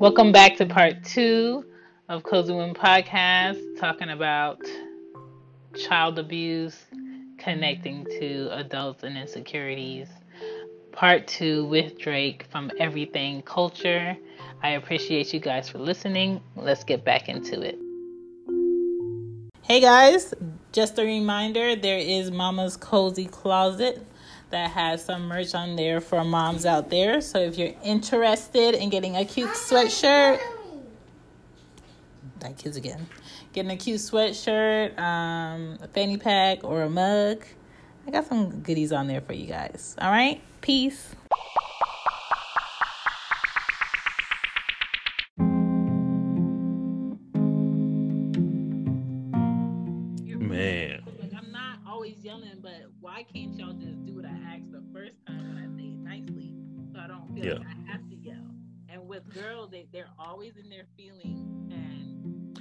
Welcome back to part two of Cozy Women Podcast, talking about child abuse, connecting to adults and insecurities. Part two with Drake from Everything Culture. I appreciate you guys for listening. Let's get back into it. Hey guys, just a reminder there is Mama's Cozy Closet that has some merch on there for moms out there. So if you're interested in getting a cute sweatshirt, that kids again, getting a cute sweatshirt, um, a fanny pack, or a mug, I got some goodies on there for you guys. All right, peace. Man. Like, I'm not always yelling, but why can't y'all just do what I asked the first time when I say it nicely so I don't feel Yeah. like I have to yell? And with girls, they, they're always in their feelings. And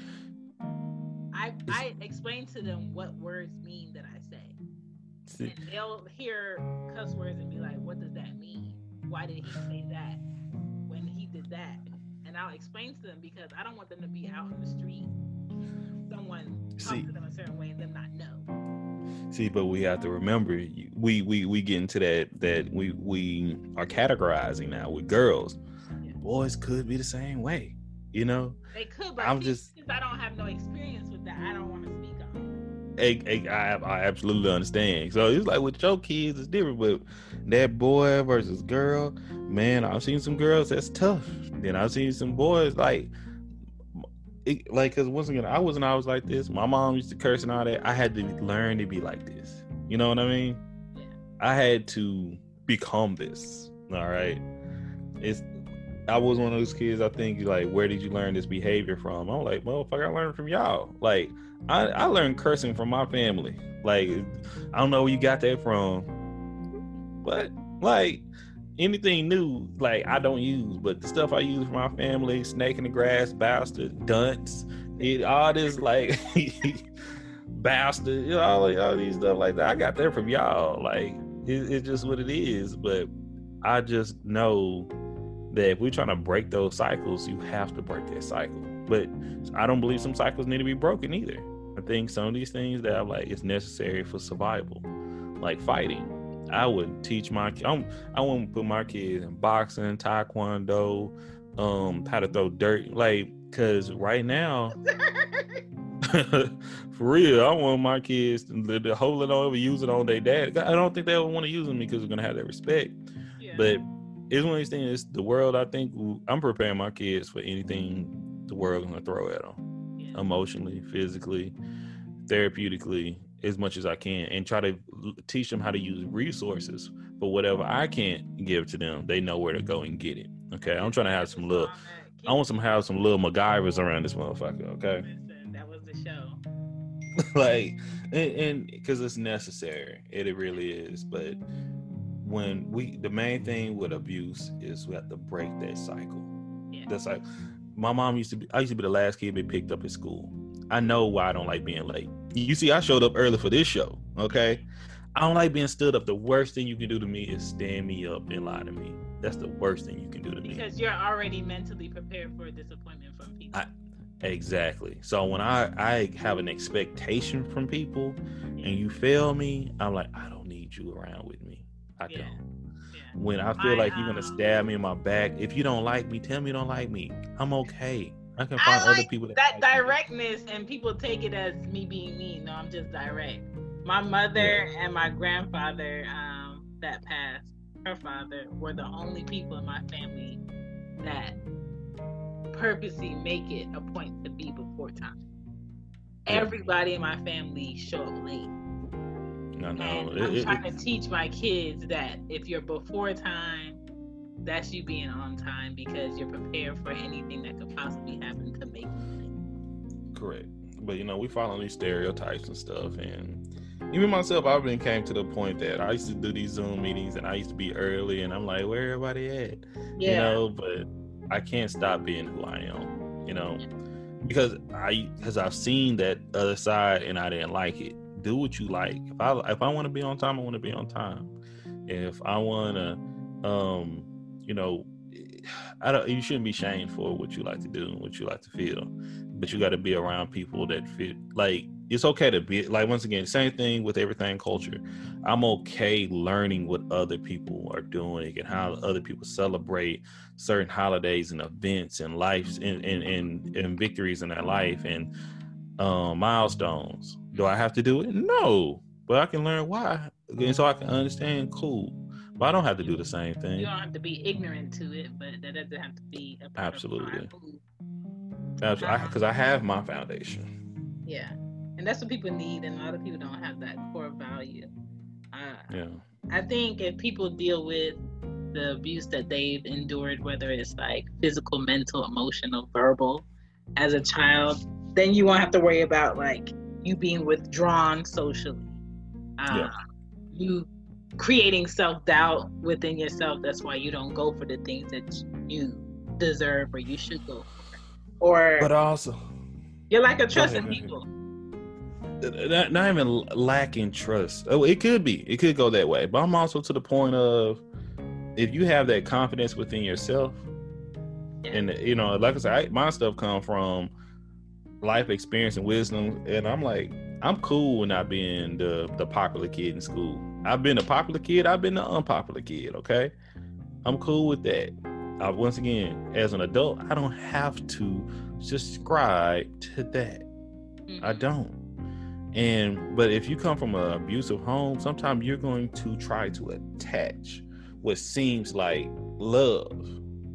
I, I explain to them what words mean that I say. See, And they'll hear cuss words and be like, what does that mean? Why did he say that when he did that? And I'll explain to them because I don't want them to be out in the street, someone talk See. to them a certain way and them not know. See, but we have to remember we we we get into that that we we are categorizing now with girls. Boys could be the same way, you know. They could, but I'm just- since I don't have no experience with that, I don't want to speak on. I, I, I I absolutely understand. So it's like with your kids, it's different. But that boy versus girl, man, I've seen some girls that's tough. Then I've seen some boys like, it, like, cause once again, I wasn't always like this. My mom used to curse and all that. I had to learn to be like this. You know what I mean? Yeah. I had to become this. All right. It's I was one of those kids. I think like, where did you learn this behavior from? I'm like, motherfucker, I learned from y'all. Like, I I learned cursing from my family. Like, I don't know where you got that from, but like anything new, like I don't use. But the stuff I use for my family, snake in the grass, bastard, dunce, it, all this like bastard, you know, all, all these stuff like that. I got that from y'all. Like, it, it's just what it is. But I just know that if we're trying to break those cycles, you have to break that cycle. But I don't believe some cycles need to be broken either. I think some of these things that I'm like it's necessary for survival, like fighting. I would teach my I'm, I wouldn't put my kids in boxing, taekwondo, um, how to throw dirt, like because right now, for real, I want my kids to, to hold it on, ever use it on their dad. I don't think they would want to use them because they're gonna have that respect. Yeah. But it's one of these things. The world, I think, I'm preparing my kids for anything the world's gonna throw at them, Yeah. emotionally, physically, therapeutically, as much as I can, and try to teach them how to use resources. But whatever I can't give to them, they know where to go and get it. Okay, I'm trying to have some little. I want some have some little MacGyvers around this motherfucker. Okay. Listen, that was the show. like, and because it's necessary, it, it really is. But when we, the main thing with abuse is we have to break that cycle. Yeah. That's like my mom used to be. I used to be the last kid to be picked up at school. I know why I don't like being late. You see, I showed up early for this show. Okay, I don't like being stood up. The worst thing you can do to me is stand me up and lie to me. That's the worst thing you can do to me. Because you're already mentally prepared for a disappointment from people. I- Exactly. So when I I have an expectation from people and you fail me, I'm like, I don't need you around with me. I Yeah. don't. yeah. When I feel I, like you're gonna um, stab me in my back, if you don't like me, tell me you don't like me. I'm okay. I can I find other people that, that like me. directness and people take it as me being mean. No, I'm just direct. My mother and my grandfather, um, that passed, her father, were the only people in my family that purposely make it a point to be before time. Yeah. Everybody in my family show up late. No, no. And it- I'm it- trying to teach my kids that if you're before time, that's you being on time because you're prepared for anything that could possibly happen to make you late. Correct. But you know, we follow these stereotypes and stuff and even myself, I've been came to the point that I used to do these Zoom meetings and I used to be early and I'm like, where everybody at? Yeah. You know, but I can't stop being who I am, you know. Because I because I've seen that other side and I didn't like it. Do what you like. If I if I want to be on time, I want to be on time. If I want to um, you know, I don't you shouldn't be shamed for what you like to do and what you like to feel but you got to be around people that fit like it's okay to be like once again same thing with everything culture. I'm okay learning what other people are doing and how other people celebrate certain holidays and events and lives and and, and, and victories in their life and um milestones. Do i have to do it? No but i can learn why. And so i can understand cool but i don't have to do the same thing. You don't have to be ignorant to it, but that doesn't have to be a Absolutely. Move. because I, have my foundation Yeah, and that's what people need, and a lot of people don't have that core value. Uh, yeah I think if people deal with the abuse that they've endured, whether it's like physical, mental, emotional, verbal, as a child, then you won't have to worry about like you being withdrawn socially. Uh, Yeah. You creating self doubt within yourself. That's why you don't go for the things that you deserve or you should go for. Or but also you're like a trust ahead, in ahead. people. not, not even lacking trust. Oh, it could be. It could go that way. But I'm also to the point of if you have that confidence within yourself, Yeah. and you know, like I said, I, my stuff come from life experience and wisdom, and I'm like, I'm cool with not being the the popular kid in school. I've been a popular kid. I've been the unpopular kid. Okay, I'm cool with that. Uh, once again, as an adult, I don't have to subscribe to that. I Mhm. don't. And but if you come from an abusive home, sometimes you're going to try to attach what seems like love,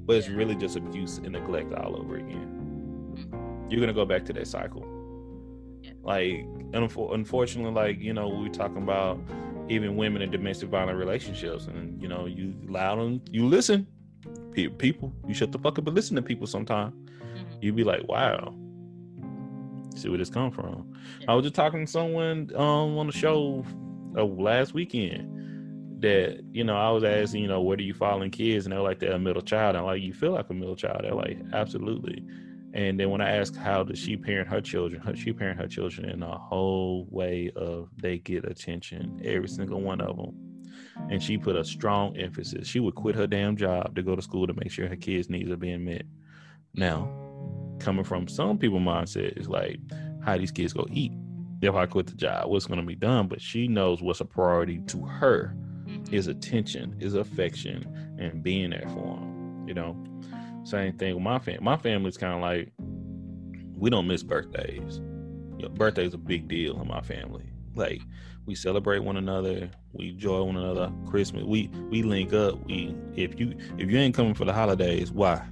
but it's really just abuse and neglect all over again. You're gonna go back to that cycle. Yeah. Like, unfor- unfortunately, like you know, we talking about even women in domestic violent relationships, and you know, you loud and you listen. Pe- People, you shut the fuck up and listen to people. Sometimes Mhm. you'd be like, wow, see where this come from. I was just talking to someone um on the show uh, last weekend that you know I was asking you know where do you fall in kids and they're like they're a middle child and I'm like you feel like a middle child they're like absolutely and then when I asked how does she parent her children her, she parent her children in a whole way of they get attention every single one of them and she put a strong emphasis she would quit her damn job to go to school to make sure her kids needs are being met now coming from some people mindset is like how these kids go eat if I quit the job, what's going to be done? But she knows what's a priority to her Mhm. is attention, is affection, and being there for them. You know, same thing with my family. My family's kind of like we don't miss birthdays. You know, birthdays a big deal in my family. Like we celebrate one another, we enjoy one another. Christmas, we we link up. We if you if you ain't coming for the holidays, why?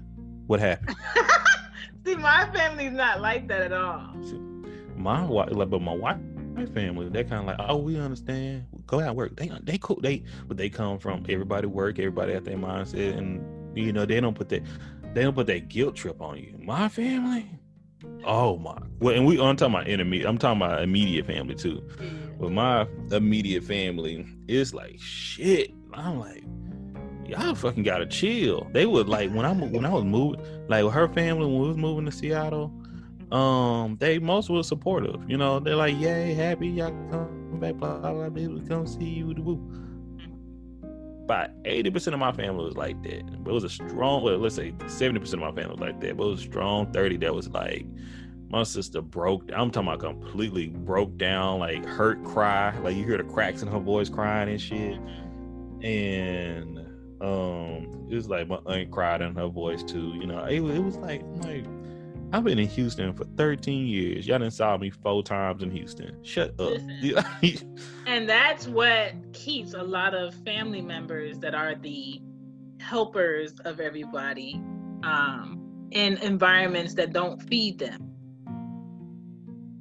What happened? See, my family's not like that at all. my wife, like, but my wife, my family, they're kind of like, oh, we understand. Go out and work. They, they cool. They, but they come from everybody work, everybody at their mindset, and you know they don't put that, they don't put that guilt trip on you. My family, Oh my! Well, and we I'm talking about enemy. I'm talking about immediate family too. With my immediate family, it's like shit. I'm like, y'all fucking gotta chill. They would like when I when I was moving, like her family when we was moving to Seattle. Um, they most was supportive. You know, they're like, yay, happy y'all come back, blah blah blah. Come see you. Woo. About eighty percent of my family was like that. But it was a strong. Well, let's say seventy percent of my family was like that. But it was a strong thirty that was like. My sister broke. I'm talking about completely broke down, like hurt, cry. Like you hear the cracks in her voice, crying and shit. And um, it was like my aunt cried in her voice too. You know, it, it was like like I've been in Houston for 13 years. Y'all done saw me four times in Houston. Shut up. Listen. and that's what keeps a lot of family members that are the helpers of everybody um, in environments that don't feed them.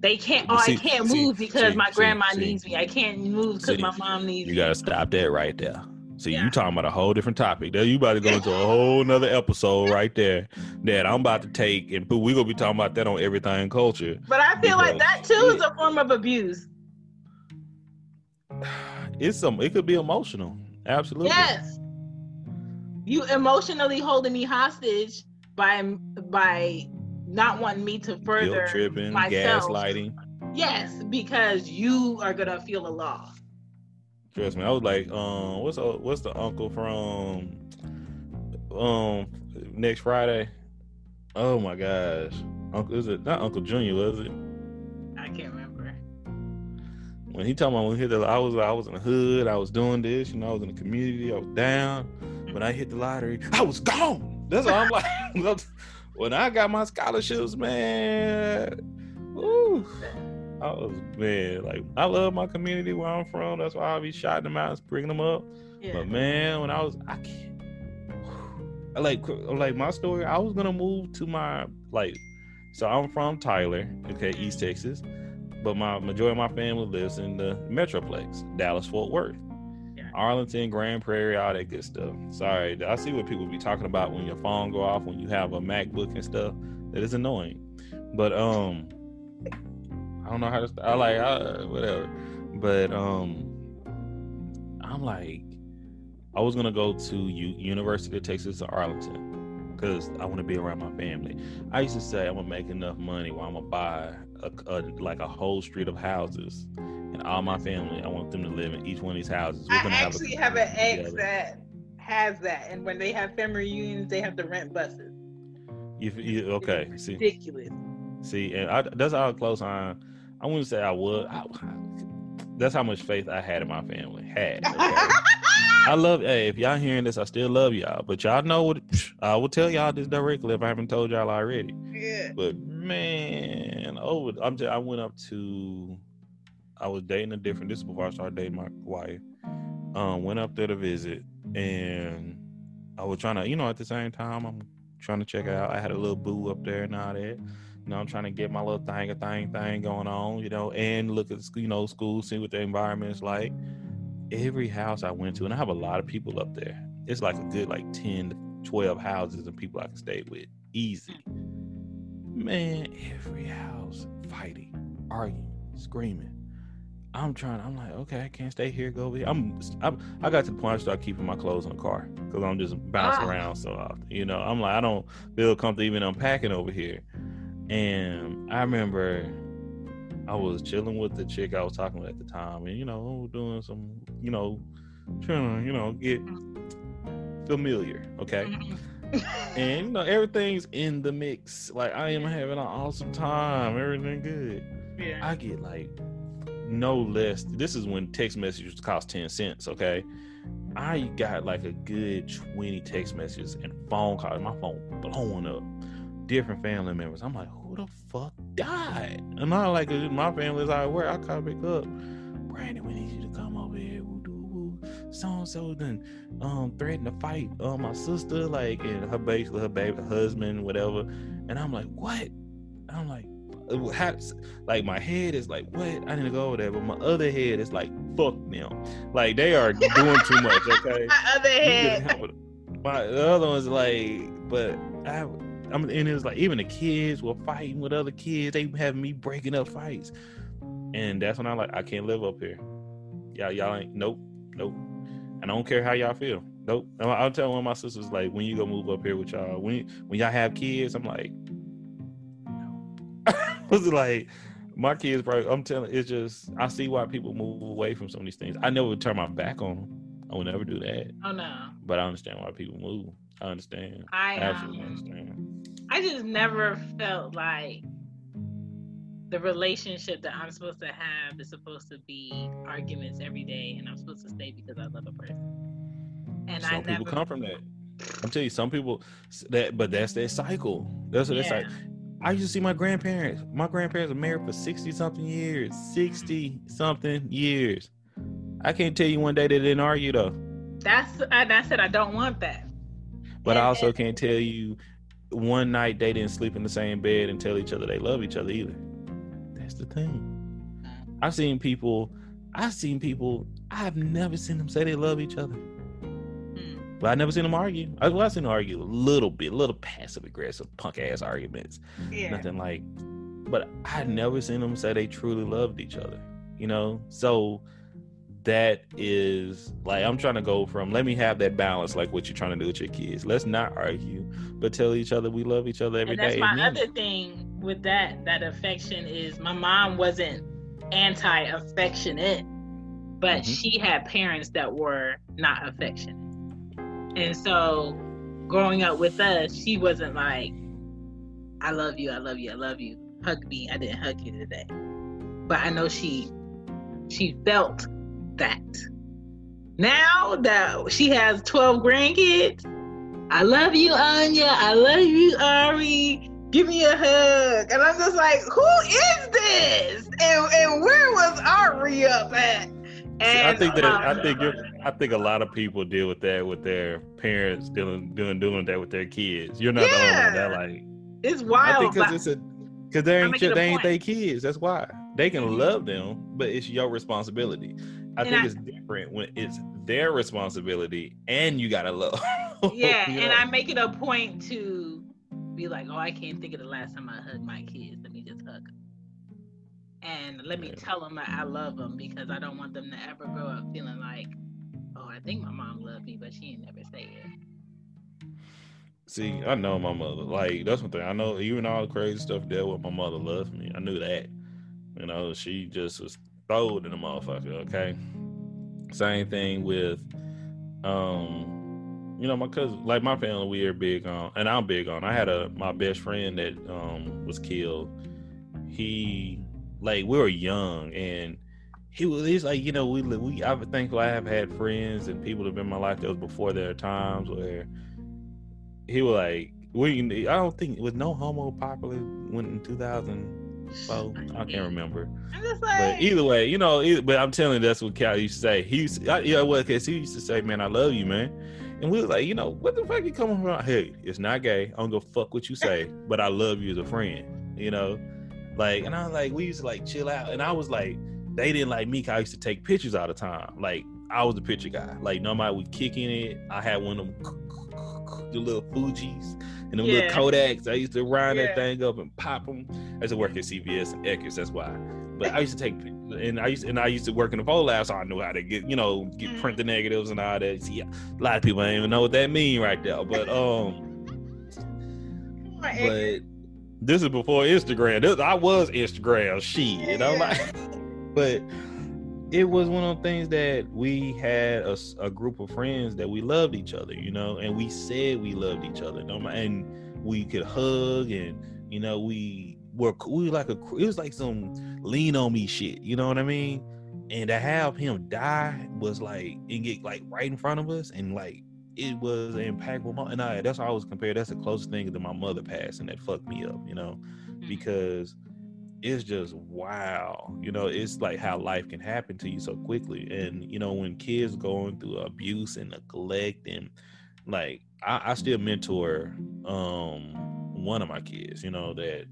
They can't. Oh, see, I can't see, move because see, my grandma needs me. I can't move because my mom needs you me. You gotta stop that right there. See, yeah. you talking about a whole different topic. There, you about to go into a whole nother episode right there that I'm about to take, and we're gonna be talking about that on everything culture. But I feel like that too is a form of abuse. It's some. It could be emotional. Absolutely. Yes. You emotionally holding me hostage by by not wanting me to further Guilt tripping, myself. gaslighting. Yes, because you are gonna feel a loss. Trust me, I was like, um, what's the, what's the uncle from um next Friday? Oh my gosh, Uncle is it not Uncle Junior? Was it? I can't remember. When he told me when he hit the, I was I was in the hood, I was doing this, you know, I was in the community, I was down. When I hit the lottery, I was gone. That's what I'm like. when I got my scholarships, man, ooh, I was man, like I love my community where I'm from. That's why I be shouting them out and bringing them up. Yeah. But man, when I was, I can't. Like, like my story, I was gonna move to my like. So I'm from Tyler, okay, East Texas, but my majority of my family lives in the Metroplex, Dallas Fort Worth. Arlington, Grand Prairie, all that good stuff. Sorry, I see what people be talking about when your phone go off when you have a MacBook and stuff. That is annoying. But um, I don't know how to. Start. I like I, whatever. But um, I'm like, I was gonna go to U- University of Texas at Arlington because I want to be around my family. I used to say I'm gonna make enough money where I'm gonna buy a, a, like a whole street of houses and all my family. I want them to live in each one of these houses. We're I actually have, a, have, an ex that has that, and when they have family reunions, they have to rent buses. You, you okay? It's see, ridiculous. See, and I, that's how close I. I wouldn't say I would. I, that's how much faith I had in my family. Had. Okay? I love. Hey, if y'all hearing this, I still love y'all. But y'all know what I will tell y'all this directly if I haven't told y'all already. Yeah. But man, over. I'm. Just, I went up to I was dating a different. This is before I started dating my wife. Um, went up there to visit, and I was trying to, you know, at the same time, I'm trying to check out. I had a little boo up there and all that. You know, I'm trying to get my little thing, a thing, thing going on. You know, and look at you know school, see what the environment is like. Every house I went to, and I have a lot of people up there. It's like a good like ten to twelve houses and people I can stay with, easy. Man, every house fighting, arguing, screaming I'm trying. I'm like, okay, I can't stay here. Go over here. I'm. I'm I got to the point I start keeping my clothes in the car because I'm just bouncing ah. around so often. You know, I'm like, I don't feel comfortable even unpacking over here. And I remember I was chilling with the chick I was talking with at the time, and you know, doing some, you know, trying to, you know, get familiar. Okay. Mm-hmm. and you know, everything's in the mix. Like I am having an awesome time. Everything good. Yeah. I get like no less. This is when text messages cost 10 cents, okay? I got like a good 20 text messages and phone calls. My phone blowing up. Different family members. I'm like, the fuck died? And I like my family's out where I call pick up. Brandon, we need you to come over here. So and so then um threatened to fight uh, my sister, like and her basically her baby husband, whatever. And I'm like, what? I'm like, how, like my head is like, what? I need to go over there, but my other head is like, fuck them. Like they are doing too much. Okay. my other head. My the other one's like, but I I mean, and it was like even the kids were fighting with other kids. They having me breaking up fights, and that's when I'm like I can't live up here. Y'all, y'all ain't nope, nope. And I don't care how y'all feel. Nope. I'll, I'll tell one of my sisters like when you go move up here with y'all when when y'all have kids. I'm like, no. was like my kids probably i'm telling it's just i see why people move away from some of these things i never would turn my back on them i would never do that Oh no. but i understand why people move i understand I absolutely um, understand I just never felt like the relationship that I'm supposed to have is supposed to be arguments every day, and I'm supposed to stay because I love a person. And I some I people never. come from that i'm telling you some people that but that's their cycle that's what it's Yeah. like i used to see my grandparents my grandparents were married for 60 something years 60 something years i can't tell you one day they didn't argue though That's and I said I don't want that. But I also and- can't tell you one night they didn't sleep in the same bed and tell each other they love each other either. That's the thing. I've seen people, I've seen people, I've never seen them say they love each other. Hmm. But I never seen them argue. I, well, I've seen them argue a little bit, a little passive aggressive, punk ass arguments. Yeah. Nothing like, but I've never seen them say they truly loved each other. You know, so that is like I'm trying to go from let me have that balance, like what you're trying to do with your kids. Let's not argue, but tell each other we love each other every and that's day. my other thing with that that affection is my mom wasn't anti-affectionate but Mhm. she had parents that were not affectionate and so growing up with us she wasn't like i love you i love you i love you hug me i didn't hug you today but i know she she felt that now that she has 12 grandkids I love you, Anya. I love you, Ari. Give me a hug. And I'm just like, who is this? And and where was Ari up at? And I think that um, I think you're, I think a lot of people deal with that with their parents dealing doing doing that with their kids. You're not the only one that like. it's wild. because it's a because they ain't making your, a they ain't their kids. That's why they can Mhm. love them, but it's your responsibility. I And think I- it's different when it's their responsibility and you gotta love. yeah, you and know? I make it a point to be like, oh, I can't think of the last time I hugged my kids. Let me just hug them. And let me Yeah. tell them that I love them because I don't want them to ever grow up feeling like, oh, I think my mom loved me, but she ain't never say it. See, I know my mother. Like that's one thing. I know even all the crazy stuff there with my mother loved me. I knew that. You know, she just was throwed in the motherfucker, okay? Same thing with um, you know, my cousin like my family, we are big on and I'm big on. I had a my best friend that um was killed. He like we were young and he was he's like, you know, we we I'm thankful I have had friends and people that have been in my life that was before there are times where he was like we I don't think it was no homo popular when in 2004 I can't remember. I'm just but either way you know either, but I'm telling you that's what Cal used to say. He used to, I, yeah well cause he used to say man I love you man. And we was like you know what the fuck you coming from? Hey it's not gay. I don't go fuck what you say but I love you as a friend you know? Like and I was like we used to like chill out and I was like they didn't like me 'cause I used to take pictures all the time. Like I was the picture guy. Like nobody was kicking it I had one of them the little Fuji's and the Yeah. little Kodaks. I used to round Yeah. that thing up and pop them. I used to work at CVS and Eckerds, that's why. But I used to take and I used and I used to work in the pole lab, so I knew how to get you know get Mhm. print the negatives and all that. See, a lot of people don't even know what that mean right there. But um, but this is before Instagram. This, I was Instagram shit. you know, like, but it was one of those things that we had a group of friends that we loved each other, you know, and we said we loved each other. And we could hug, and you know, we were we were like a it was like some lean on me shit. You know what I mean? And to have him die was like and get like right in front of us, and like it was an impactful moment. And I, that's how I was compared. That's the closest thing to my mother passing that fucked me up, you know, Mm-hmm. because it's just wow. You know, it's like how life can happen to you so quickly. And you know, when kids going through abuse and neglect and like I, I still mentor um one of my kids, you know, that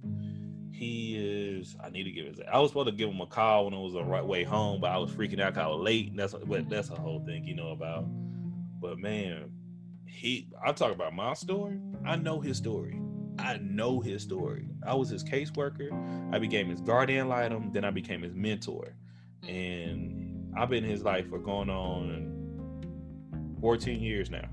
he is I need to give his I was supposed to give him a call when it was the right way home, but I was freaking out I was late. And that's but that's a whole thing, you know, about but man, he I talk about my story. I know his story. I know his story. I was his caseworker. I became his guardian litem. Then I became his mentor, mm. and I've been in his life for going on 14 years now.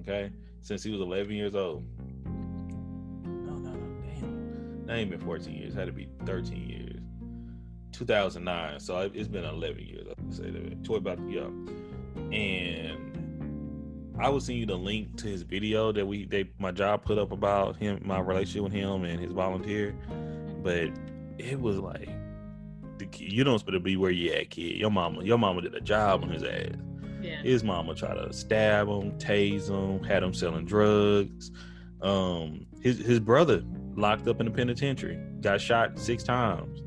Okay, since he was 11 years old. No, no, no, damn. Ain't been 14 years. It had to be 13 years. 2009. So it's been 11 years. I would say that. Toy about yeah. And I will send you the link to his video that we they my job put up about him, my relationship with him and his volunteer. But it was like the kid, you don't supposed to be where you at, kid. Your mama, your mama did a job on his ass. Yeah. His mama tried to stab him, tase him, had him selling drugs. Um, his his brother locked up in the penitentiary, got shot six times.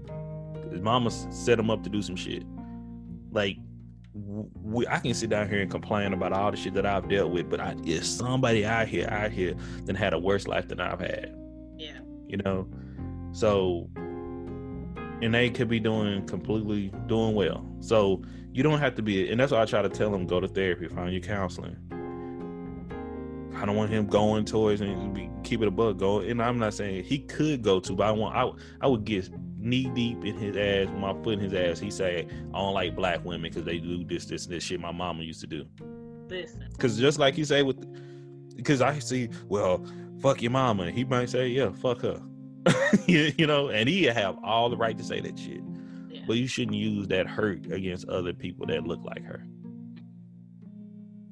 His mama set him up to do some shit. Like we, I can sit down here and complain about all the shit that I've dealt with, but I, if somebody out here out here that had a worse life than I've had, yeah, you know, so and they could be doing completely doing well. So you don't have to be, and that's why I try to tell them go to therapy, find your counseling. I don't want him going towards and be, keep it a bug go. And I'm not saying he could go to, but I want I I would get knee deep in his ass, with my foot in his ass. He say, I don't like black women because they do this, this, and this shit my mama used to do. Listen. Because just like you say with, because I see, well, fuck your mama. He might say, yeah, fuck her. you, you know, and he have all the right to say that shit. Yeah. But you shouldn't use that hurt against other people that look like her.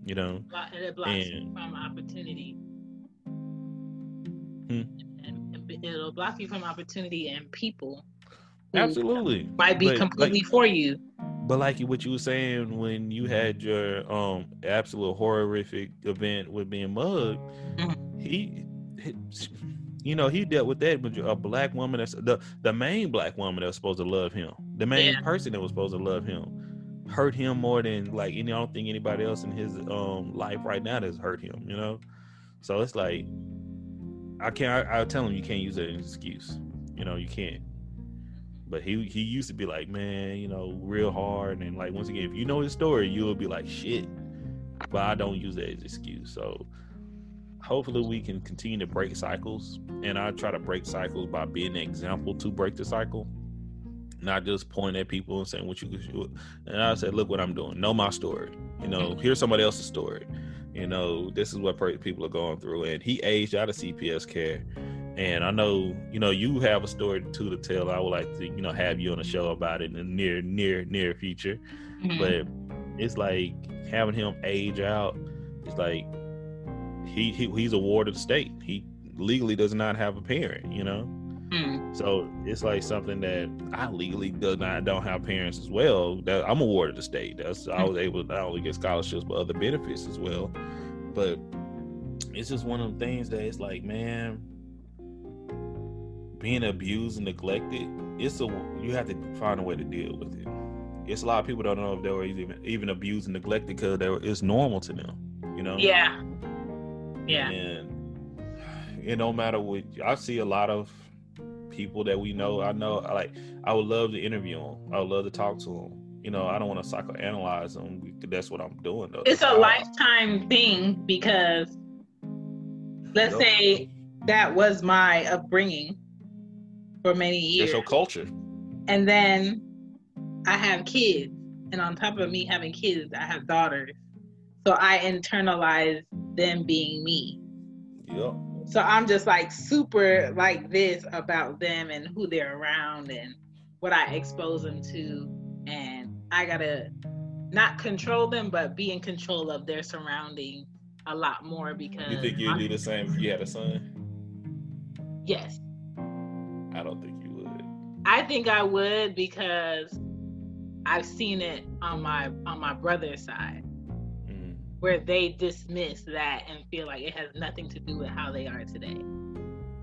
You know, and it blocks you from opportunity. Hmm. And, and it'll block you from opportunity and people absolutely. might be But, completely like- for you. But like what you were saying when you had your um absolute horrific event with being mugged, Mhm. he, he, you know, he dealt with that with a black woman that's the the main black woman that was supposed to love him, the main Yeah. person that was supposed to love him, hurt him more than like any. I don't think anybody else in his um life right now that's hurt him. You know, so it's like I can't. I, I tell him you can't use that as an excuse. You know, you can't. But he he used to be like, man, you know, real hard, and like once again, if you know his story, you'll be like, shit. But I don't use that as excuse. So hopefully we can continue to break cycles, and I try to break cycles by being an example to break the cycle, not just pointing at people and saying what you could do. And I said, look what I'm doing. Know my story. You know, here's somebody else's story. You know, this is what people are going through. And he aged out of CPS care. And I know, you know, you have a story too to tell. I would like to, you know, have you on a show about it in the near, near, near future. Mhm. But it's like having him age out. It's like he, he he's a ward of the state. He legally does not have a parent. You know. Mm. So it's like something that I legally do not don't have parents as well. That I'm a ward of the state. That's I was able to not only get scholarships but other benefits as well. But it's just one of them things that it's like, man, being abused and neglected, it's a you have to find a way to deal with it. It's a lot of people don't know if they were even even abused and neglected because they were it's normal to them, you know. Yeah. Yeah. And it don't matter what I see a lot of people that we know. I know like I would love to interview them. I would love to talk to them. You know, I don't want to psychoanalyze them. That's what I'm doing though. It's a lifetime thing because let's say that was my upbringing for many years. It's your culture. and then I have kids, and on top of me having kids, I have daughters. So I internalize them being me. Yep. So I'm just like super like this about them and who they're around and what I expose them to. And I gotta not control them, but be in control of their surrounding a lot more because You think you'd do the same if you had a son? yes. I don't think you would. I think I would because I've seen it on my on my brother's side Mm. where they dismiss that and feel like it has nothing to do with how they are today.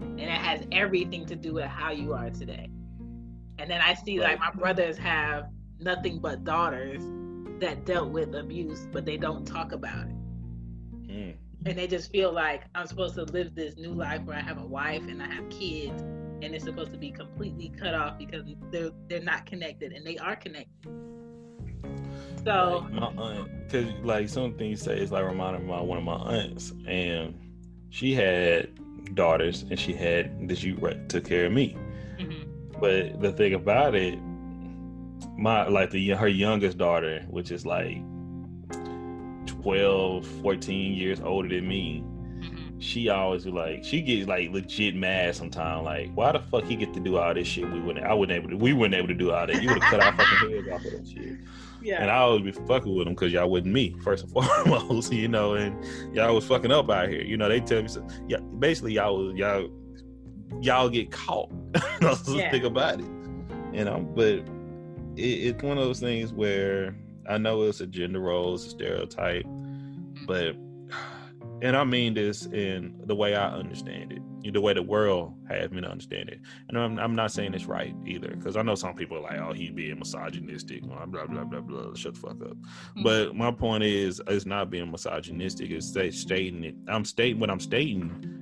And it has everything to do with how you are today. And then I see like my brothers have nothing but daughters that dealt with abuse, but they don't talk about it. Mm. And they just feel like I'm supposed to live this new life where I have a wife and I have kids and it's supposed to be completely cut off because they're they're not connected and they are connected. So Like my aunt, because like some things say it's like reminding me of one of my aunts, and she had daughters, and she had this you took care of me. Mm-hmm. But the thing about it, my like the her youngest daughter, which is like 12, 14 years older than me. She always be like she gets like legit mad sometimes. Like, why the fuck he get to do all this shit? We wouldn't. I wouldn't able to. We weren't able to do all that. You would have cut our fucking heads off of that shit. Yeah. And I always be fucking with them because y'all wasn't me first and foremost, you know. And y'all was fucking up out here. You know, they tell me so. Yeah, basically y'all was y'all y'all get caught. That's the Yeah. thing about it. You know, but it, it's one of those things where I know it's a gender role, it's a stereotype, but and I mean this in the way I understand it, the way the world has me to understand it. And I'm, I'm not saying it's right either, because I know some people are like, oh, he being misogynistic, blah, blah, blah, blah, blah, shut the fuck up. Mm-hmm. But my point is, it's not being misogynistic, it's stating it. I'm stating what I'm stating.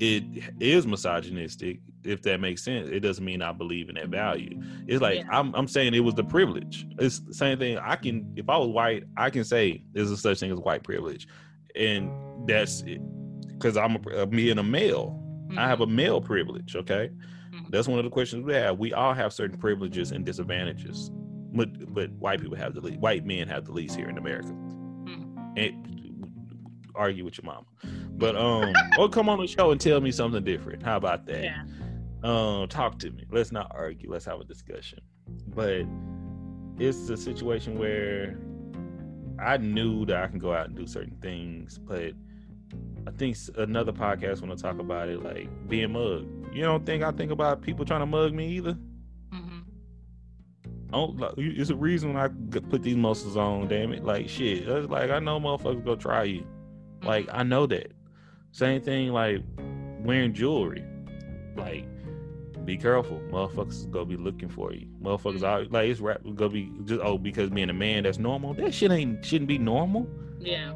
It is misogynistic, if that makes sense. It doesn't mean I believe in that value. It's like Yeah. I'm, I'm saying it was the privilege. It's the same thing. I can, if I was white, I can say there's a such thing as white privilege, and that's because I'm a, uh, me and a male. I have a male privilege. Okay, Mhm. that's one of the questions we have. We all have certain privileges and disadvantages, but but white people have the least. White men have the least here in America. And argue with your mama, but um, or come on the show and tell me something different. How about that? Yeah. um talk to me let's not argue let's have a discussion but it's a situation where i knew that i can go out and do certain things but i think another podcast want to talk about it like being mugged you don't think i think about people trying to mug me either Mhm. I don't, like, it's a reason I put these muscles on. Damn it, like shit. It's like I know motherfuckers go try you. Like I know that. Same thing like wearing jewelry. Like be careful, motherfuckers is gonna be looking for you. Motherfuckers are like it's rap gonna be just oh because being a man that's normal. That shit ain't shouldn't be normal. Yeah.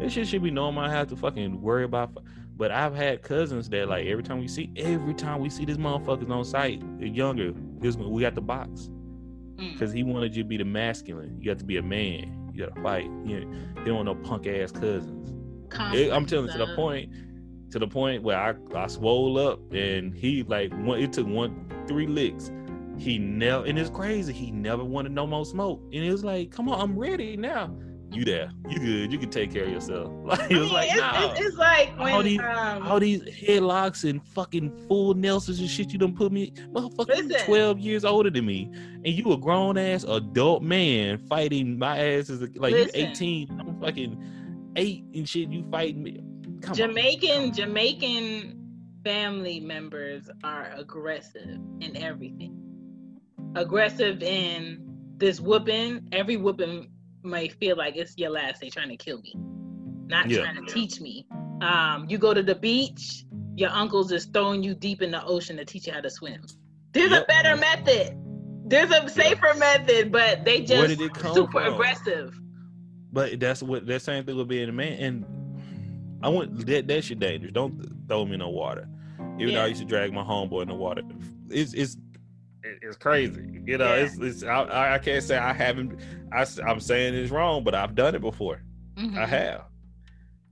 That shit should be normal. I have to fucking worry about. But I've had cousins that like every time we see every time we see this motherfuckers on site, younger. This we got the box Mm. because he wanted you to be the masculine. You got to be a man. You got to fight. You know, don't want no punk ass cousins. It- I'm telling you to the point, to the point where I I swole up and he like one. It took one three licks. He never and it's crazy. He never wanted no more smoke. And it was like, come on, I'm ready now. You there? You good? You can take care of yourself. Like it I was mean, like, it's, nah. it's, it's like All when these- um, all these headlocks and fucking full Nelsons and shit you done put me, motherfucker, Listen. 12 years older than me, and you a grown ass adult man fighting my ass as like Listen. you 18, I'm fucking eight and shit, you fighting me. Come on. Jamaican Jamaican family members are aggressive in everything. Aggressive in this whooping. Every whooping might feel like it's your last day trying to kill me, not Yeah. trying to teach me. Um, you go to the beach, your uncle's just throwing you deep in the ocean to teach you how to swim. There's Yep. a better method. There's a safer method, but they just did it come super from? aggressive. But that's what that same thing with being a man. And I want that that shit dangerous. Don't throw me in the water. Even though I used to drag my homeboy in the water. It's it's it's crazy. You know, Yeah. it's it's I- I, I can't say I haven't. I, am saying it's wrong, but I've done it before. I Mhm. have.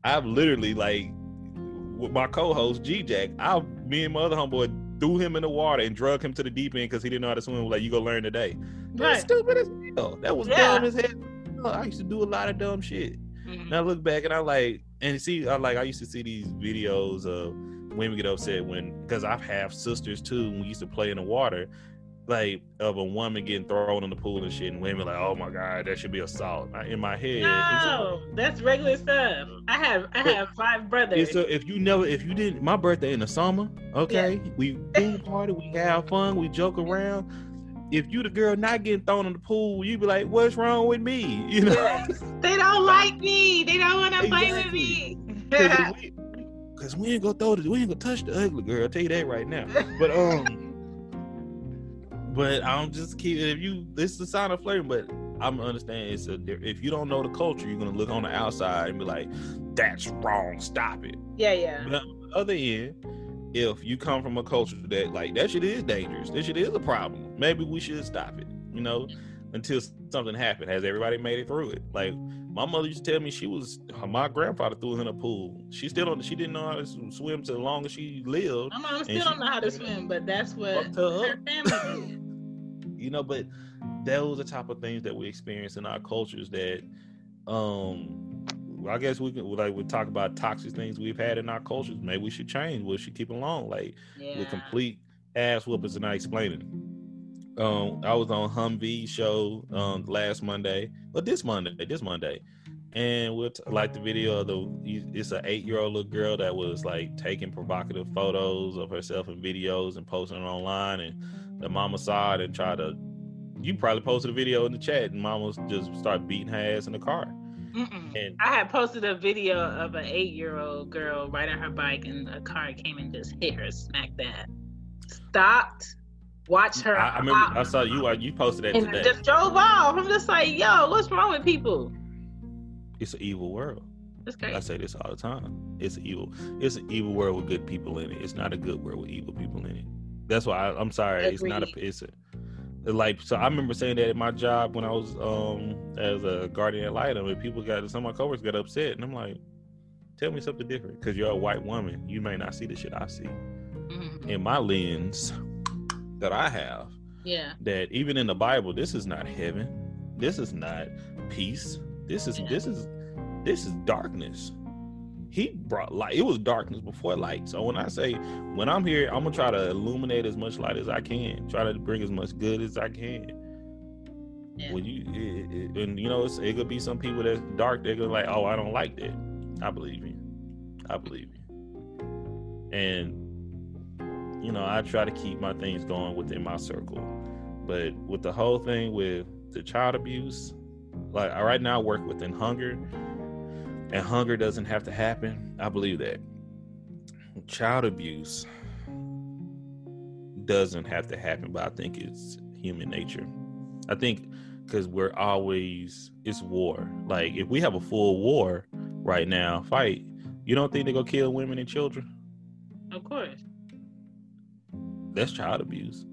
I've literally like with my co-host G Jack. I me and my other homeboy threw him in the water and drug him to the deep end because he didn't know how to swim. Like you go learn today. That's stupid as hell. That was Yeah. dumb as hell. I used to do a lot of dumb shit. Mhm. And I look back and I'm like and see I like I used to see these videos of women get upset when because I've have sisters too. When we used to play in the water, like of a woman getting thrown in the pool and shit, and women like, oh my god, that should be assault. I- In my head, No, that's regular stuff. I have I have five brothers. So if you never, if you didn't, my birthday in the summer, okay, we pool party, we have fun, we joke around. If you the girl not getting thrown in the pool, you be like, "What's wrong with me?" You know. They don't like me. They don't want to play with Exactly. me. because we, 'cause we ain't gonna throw the, we ain't gonna touch the ugly girl. I'll tell you that right now. But um, but I'm just keep if you this is a sign of flirting, but I'm understanding it's a if you don't know the culture, you're gonna look on the outside and be like, "That's wrong. Stop it." yeah, yeah. But on the other end, if you come from a culture that like that shit is dangerous, this shit is a problem. Maybe we should stop it. You know, until something happened. Has everybody made it through it? Like my mother used to tell me, she was my grandfather threw us in a pool. She still don't. She didn't know how to swim the long as she lived. My mom still don't know how to swim, but that's what her family You know, but those are the type of things that we experience in our cultures that um I guess we can like we talk about toxic things we've had in our cultures. Maybe we should change. We should keep it along. Like yeah. the complete ass whoopers and not explaining. Um, I was on Humvee show um last Monday, or this Monday, this Monday, and with like the video of the it's an eight year old little girl that was like taking provocative photos of herself and videos and posting it online, and the mama saw it and tried to. You probably posted a video in the chat, and mama just started beating her ass in the car. And I had posted a video of an eight-year-old girl riding her bike, and a car came and just hit her smack that. Stopped, watched her. I, I remember I saw you. Uh, you posted that and today. just drove off. I'm just like, yo, what's wrong with people? It's an evil world. That's crazy. I say this all the time. It's evil. It's an evil world with good people in it. It's not a good world with evil people in it. That's why I, am sorry. Agreed. It's not a. It's a like so i remember saying that at my job when i was um as a guardian ad litem and people got some of my coworkers got upset and i'm like tell me something different because you're a white woman. You may not see the shit i see. Mm-hmm. in my lens that i have yeah. that even in the bible this is not heaven. This is not peace. This is yeah. this is this is darkness he brought light. It was darkness before light. So when I say when I'm here, I'm gonna try to illuminate as much light as I can. Try to bring as much good as I can. Yeah. When you it, it, and you know it could be some people that's dark. They're gonna like, oh, I don't like that. I believe you. I believe you. And you know, I try to keep my things going within my circle. But with the whole thing with the child abuse, like I right now I work within hunger and hunger doesn't have to happen. I believe that. Child abuse doesn't have to happen, but I think it's human nature. I think because we're always it's war. Like if we have a full war right now, fight, you don't think they're gonna kill women and children? Of course. That's child abuse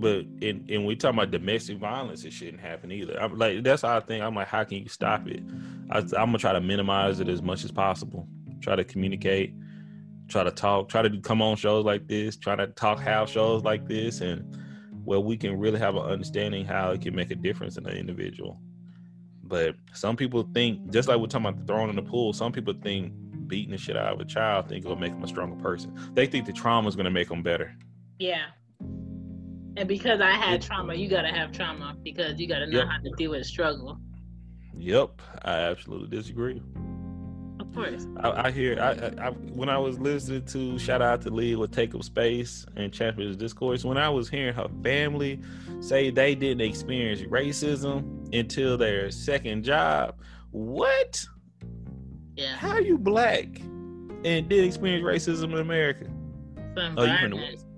but in and we talk about domestic violence, it shouldn't happen either. I'm like that's how I think. I'm like, how can you stop it? I, am gonna try to minimize it as much as possible. Try to communicate, try to talk, try to come on shows like this, try to talk house shows like this, and where we can really have an understanding how it can make a difference in an individual. But some people think, just like we're talking about throwing in the pool, some people think beating the shit out of a child think it'll make them a stronger person. They think the trauma is gonna make them better. Yeah. And because I had trauma, you gotta have trauma because you gotta know yep. how to deal with struggle. Yep, I absolutely disagree. Of course. I, I hear I, I, when I was listening to shout out to Lee with Take Up Space and Champions Discourse, when I was hearing her family say they didn't experience racism until their second job. What? Yeah. How are you black and did experience racism in America? oh, you from the it, the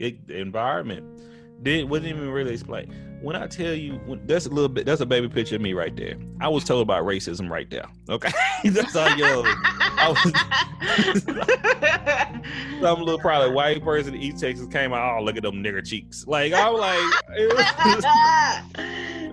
environment. Did wasn't even really explain. When I tell you, when, that's a little bit. That's a baby picture of me right there. I was told about racism right there. Okay, that's all yo. I was, some little probably white person in East Texas came out. Oh, look at them nigger cheeks. Like I'm like,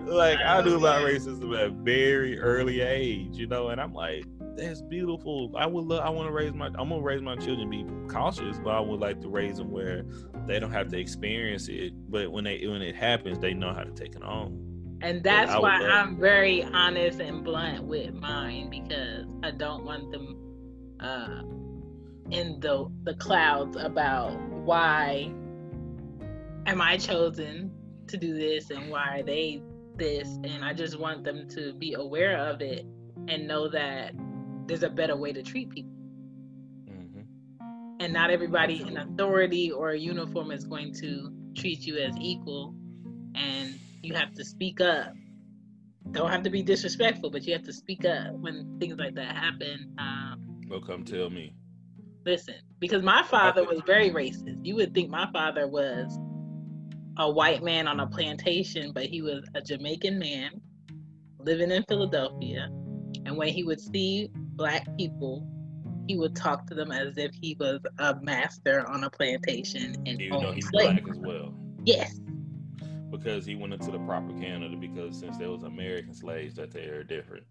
like I knew about racism at a very early age, you know, and I'm like, that's beautiful. I would love. I want to raise my. I'm gonna raise my children. Be cautious, but I would like to raise them where they don't have to experience it. But when they when it happens, they know how to take it on. And that's why. I'm very honest and blunt with mine because I don't want them uh, in the the clouds about why am I chosen to do this and why are they this and I just want them to be aware of it and know that there's a better way to treat people. And not everybody in authority or a uniform is going to treat you as equal. And you have to speak up. Don't have to be disrespectful, but you have to speak up when things like that happen. Um, well, come tell me. Listen, because my father was very racist. You would think my father was a white man on a plantation, but he was a Jamaican man living in Philadelphia. And when he would see black people, he would talk to them as if he was a master on a plantation and Even though he's black as well. Yes. because he went into the proper Canada because since there was American slaves that they are different.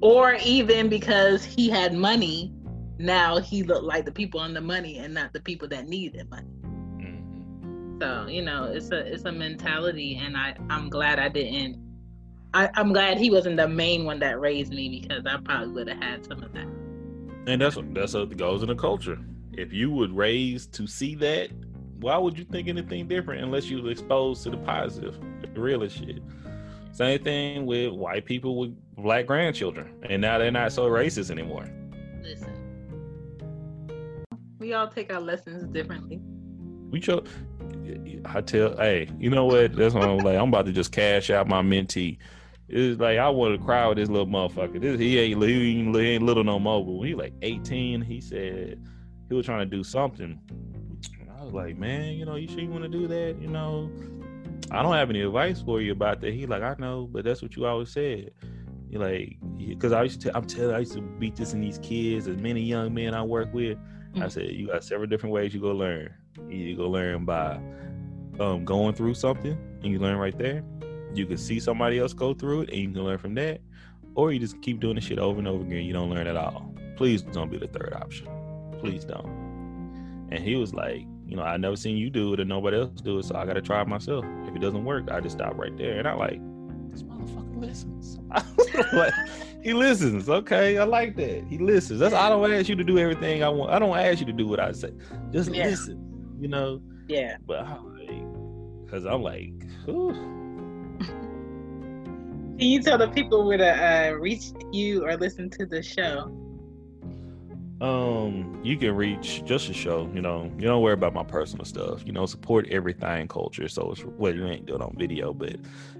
Or even because he had money, now he looked like the people on the money and not the people that needed money. Mm-hmm. So you know, it's a it's a mentality, and I I'm glad I didn't. I, I'm glad he wasn't the main one that raised me because I probably would have had some of that. And that's what that's what goes in the culture. If you would raise to see that, why would you think anything different unless you was exposed to the positive, the realest shit? Same thing with white people with black grandchildren, and now they're not so racist anymore. Listen, we all take our lessons differently. We chose. I tell, hey, you know what? That's what I'm like. I'm about to just cash out my mentee. It's like I want to cry with this little motherfucker. This he ain't, he ain't, he ain't little no more. But when he like 18, he said he was trying to do something. And I was like, man, you know, you sure you want to do that? You know, I don't have any advice for you about that. He like, I know, but that's what you always said. You like, because I used to, I'm telling, I used to beat this in these kids, as many young men I work with. Mm-hmm. I said, you got several different ways you go learn. You go learn by um, going through something, and you learn right there. You can see somebody else go through it, and you can learn from that. Or you just keep doing the shit over and over again. You don't learn at all. Please don't be the third option. Please don't. And he was like, you know, I never seen you do it and nobody else do it, so I gotta try it myself. If it doesn't work, I just stop right there. And I like, this motherfucker listens. like, he listens. Okay, I like that. He listens. That's I don't ask you to do everything I want. I don't ask you to do what I say. Just yeah. listen. You know. Yeah. But because I'm like, Whew. Can you tell the people where to uh, reach you or listen to the show? um you can reach just a show you know. You don't worry about my personal stuff you know support everything culture so it's well you ain't doing on video but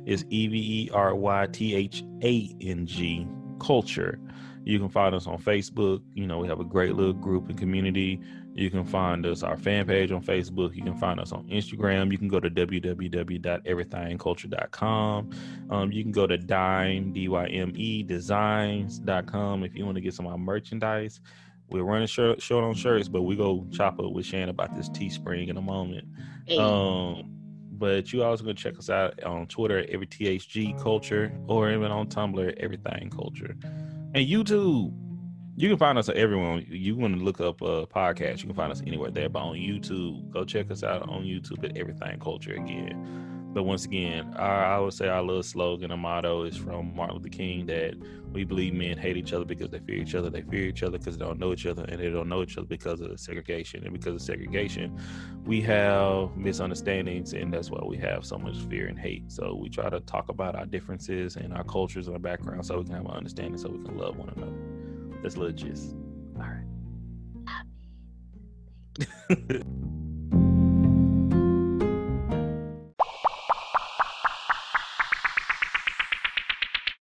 it's e-v-e-r-y-t-h-a-n-g culture. You can find us on facebook you know we have a great little group and community you can find us our fan page on facebook you can find us on instagram you can go to www.everythingculture.com um, you can go to dime d-y-m-e designs.com if you want to get some of our merchandise we're running short, short on shirts, but we go chop up with Shan about this Teespring in a moment. Hey. Um, but you also gonna check us out on Twitter, every THG culture, or even on Tumblr, everything culture, and YouTube. You can find us everyone. You want to look up uh, a podcast, you can find us anywhere there. But on YouTube, go check us out on YouTube at Everything Culture again. But once again, our, I would say our little slogan, a motto is from Martin Luther King that we believe men hate each other because they fear each other. They fear each other because they don't know each other, and they don't know each other because of segregation. And because of segregation, we have misunderstandings, and that's why we have so much fear and hate. So we try to talk about our differences and our cultures and our background so we can have an understanding so we can love one another. That's a little gist. All right.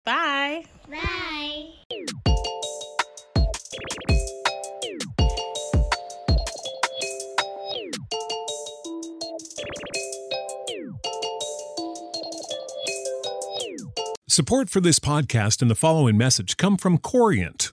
Bye. Bye. Support for this podcast and the following message come from Corient.